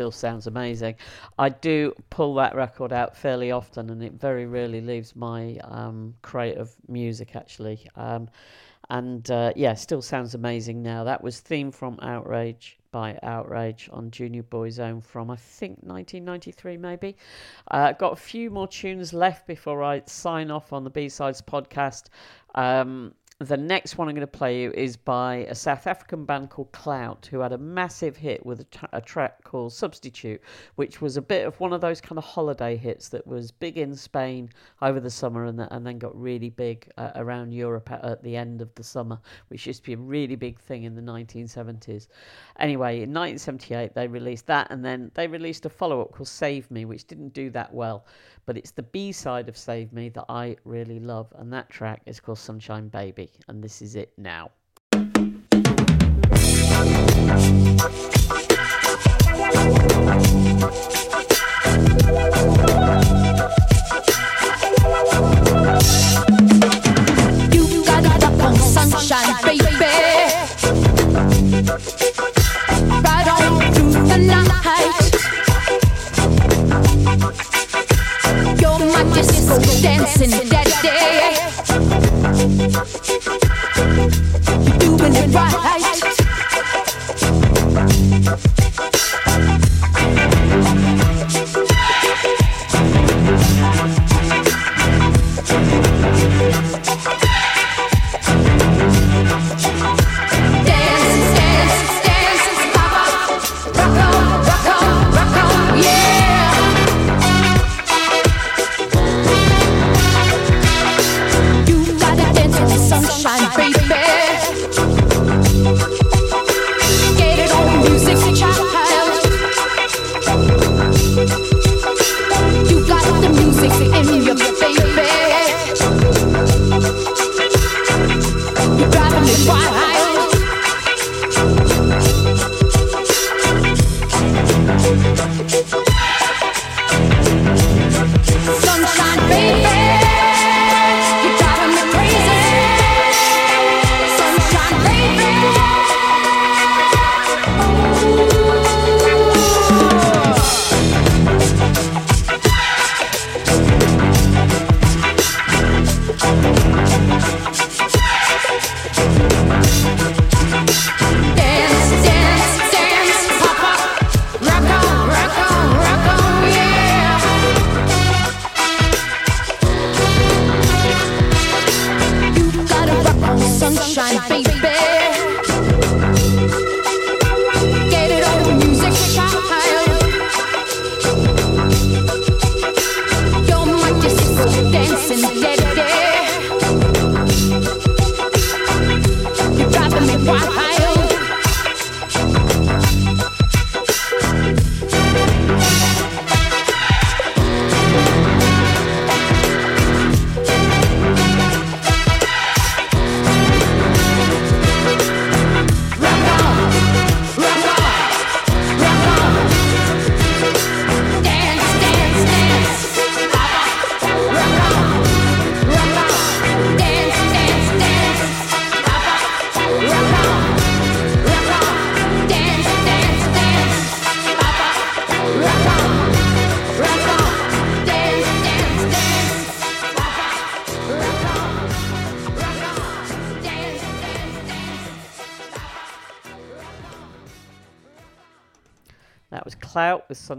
still sounds amazing. I do pull that record out fairly often, and it very rarely leaves my um, crate of music actually. Um, and uh, yeah, still sounds amazing now. That was theme from Outrage by Outrage on Junior Boy's Own from I think 1993 maybe. Uh, got a few more tunes left before I sign off on the B Sides podcast. Um, the next one I'm going to play you is by a South African band called Clout, who had a massive hit with a, tra- a track called Substitute, which was a bit of one of those kind of holiday hits that was big in Spain over the summer and, and then got really big uh, around Europe at, at the end of the summer, which used to be a really big thing in the 1970s. Anyway, in 1978, they released that, and then they released a follow up called Save Me, which didn't do that well. But it's the B side of Save Me that I really love, and that track is called Sunshine Baby, and this is it now. Sunshine, baby. Right on through the night. My disco dancing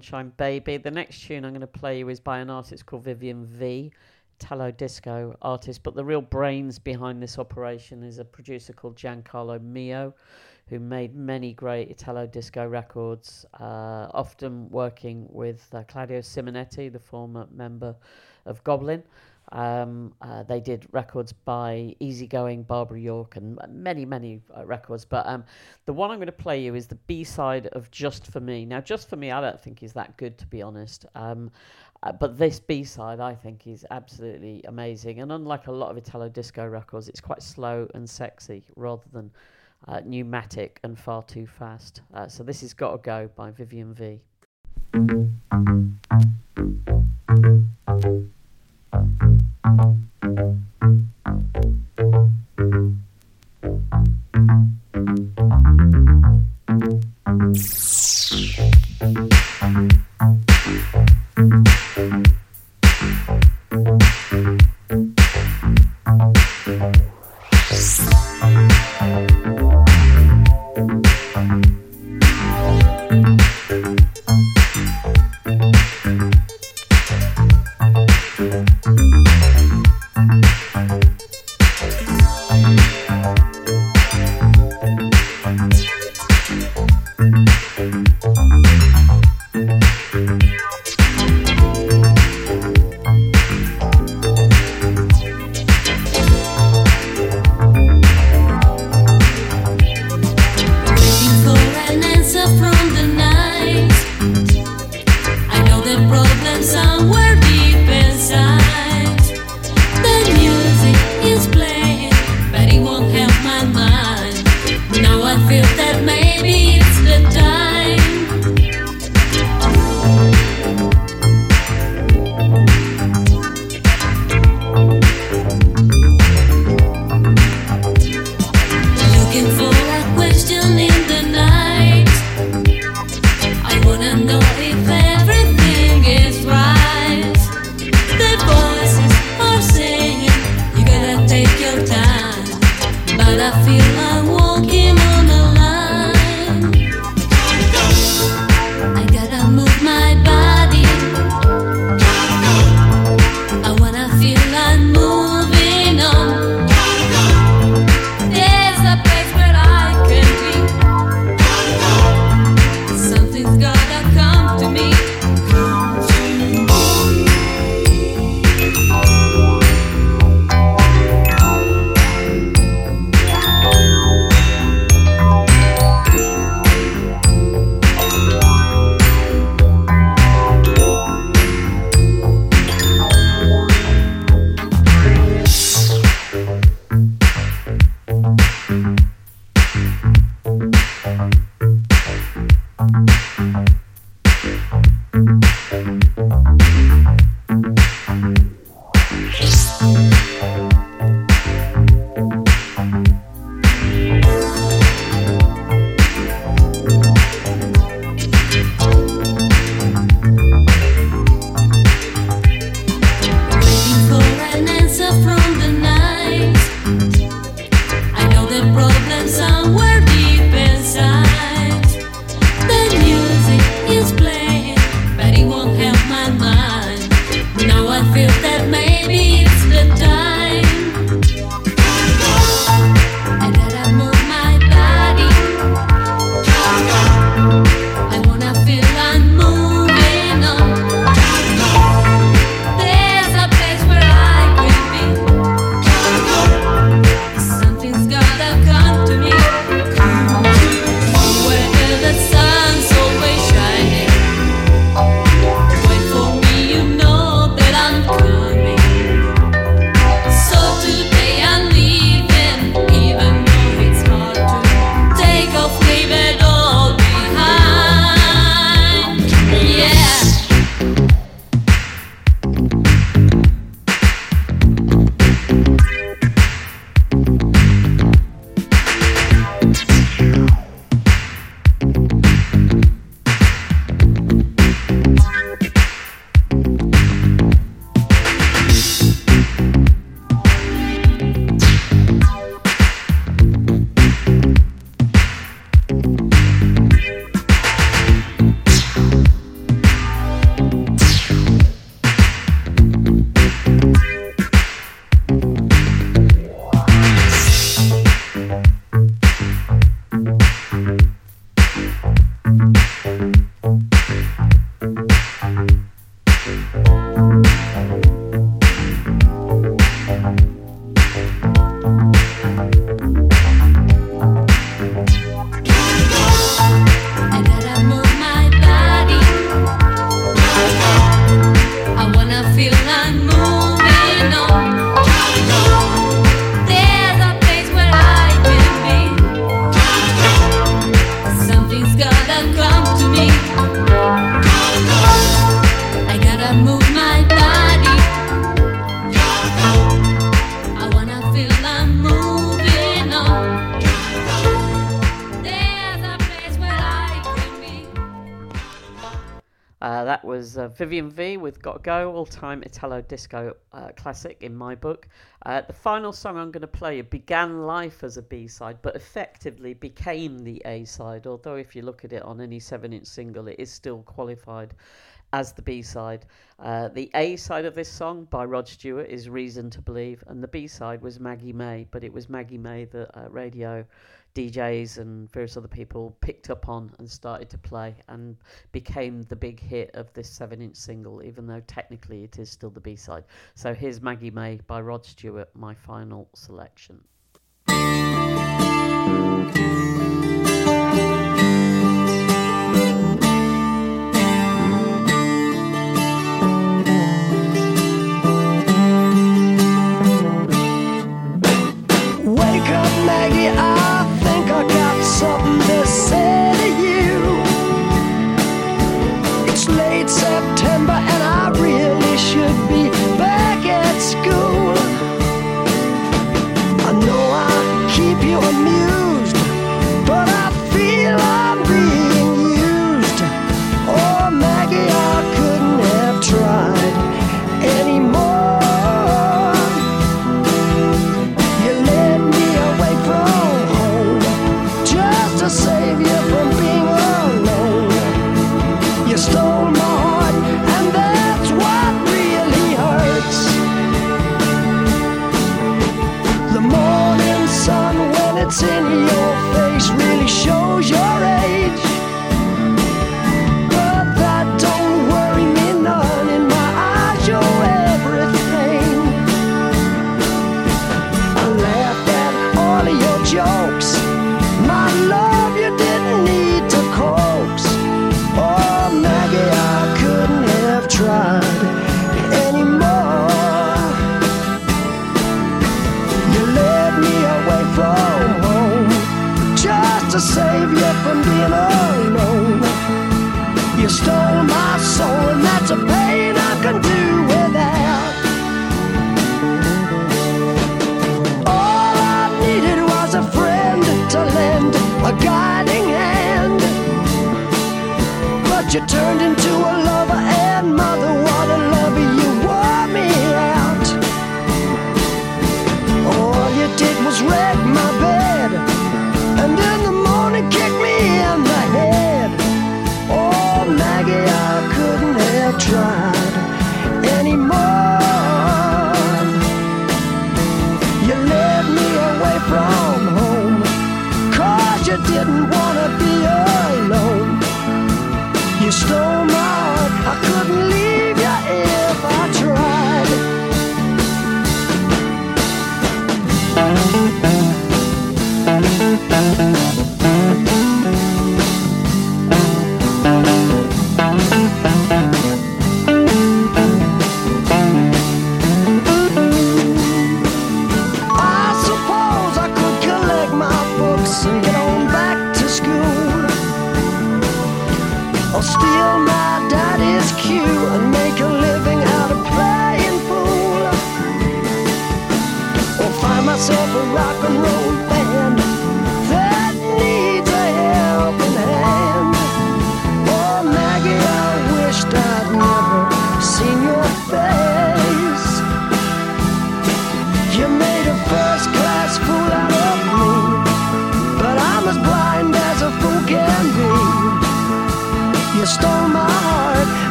Sunshine Baby. The next tune I'm going to play you is by an artist called Vivien Vee, Italo disco artist. But the real brains behind this operation is a producer called Giancarlo Meo, who made many great Italo disco records, uh, often working with uh, Claudio Simonetti, the former member of Goblin. Um, uh, they did records by Easygoing, Barbara York, and many, many uh, records. But um, the one I'm going to play you is the B side of Just for Me. Now, Just for Me, I don't think is that good, to be honest. Um, uh, but this B side, I think, is absolutely amazing. And unlike a lot of Italo disco records, it's quite slow and sexy rather than uh, pneumatic and far too fast. Uh, so this has got to go by Vivien Vee. thank mm-hmm. you Gotta Go, all time Italo disco uh, classic in my book. Uh, the final song I'm going to play began life as a B side, but effectively became the A side, although if you look at it on any 7 inch single, it is still qualified as the B side. Uh, the A side of this song by Rod Stewart is Reason to Believe, and the B side was Maggie May, but it was Maggie May that uh, radio DJs and various other people picked up on and started to play and became the big hit of this seven inch single, even though technically it is still the B side. So here's Maggie May by Rod Stewart, my final selection.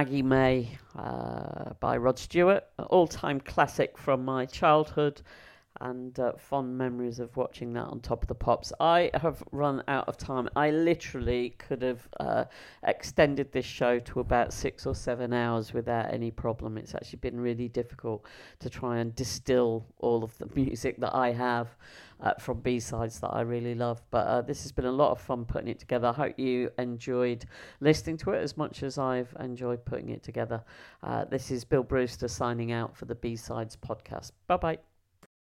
Maggie May uh, by Rod Stewart, an all time classic from my childhood and uh, fond memories of watching that on Top of the Pops. I have run out of time. I literally could have uh, extended this show to about six or seven hours without any problem. It's actually been really difficult to try and distill all of the music that I have uh, from B sides that I really love. But uh, this has been a lot of fun putting it together. I hope you enjoyed listening to it as much as I've enjoyed putting it together. Uh, this is Bill Brewster signing out for the B sides podcast. Bye bye.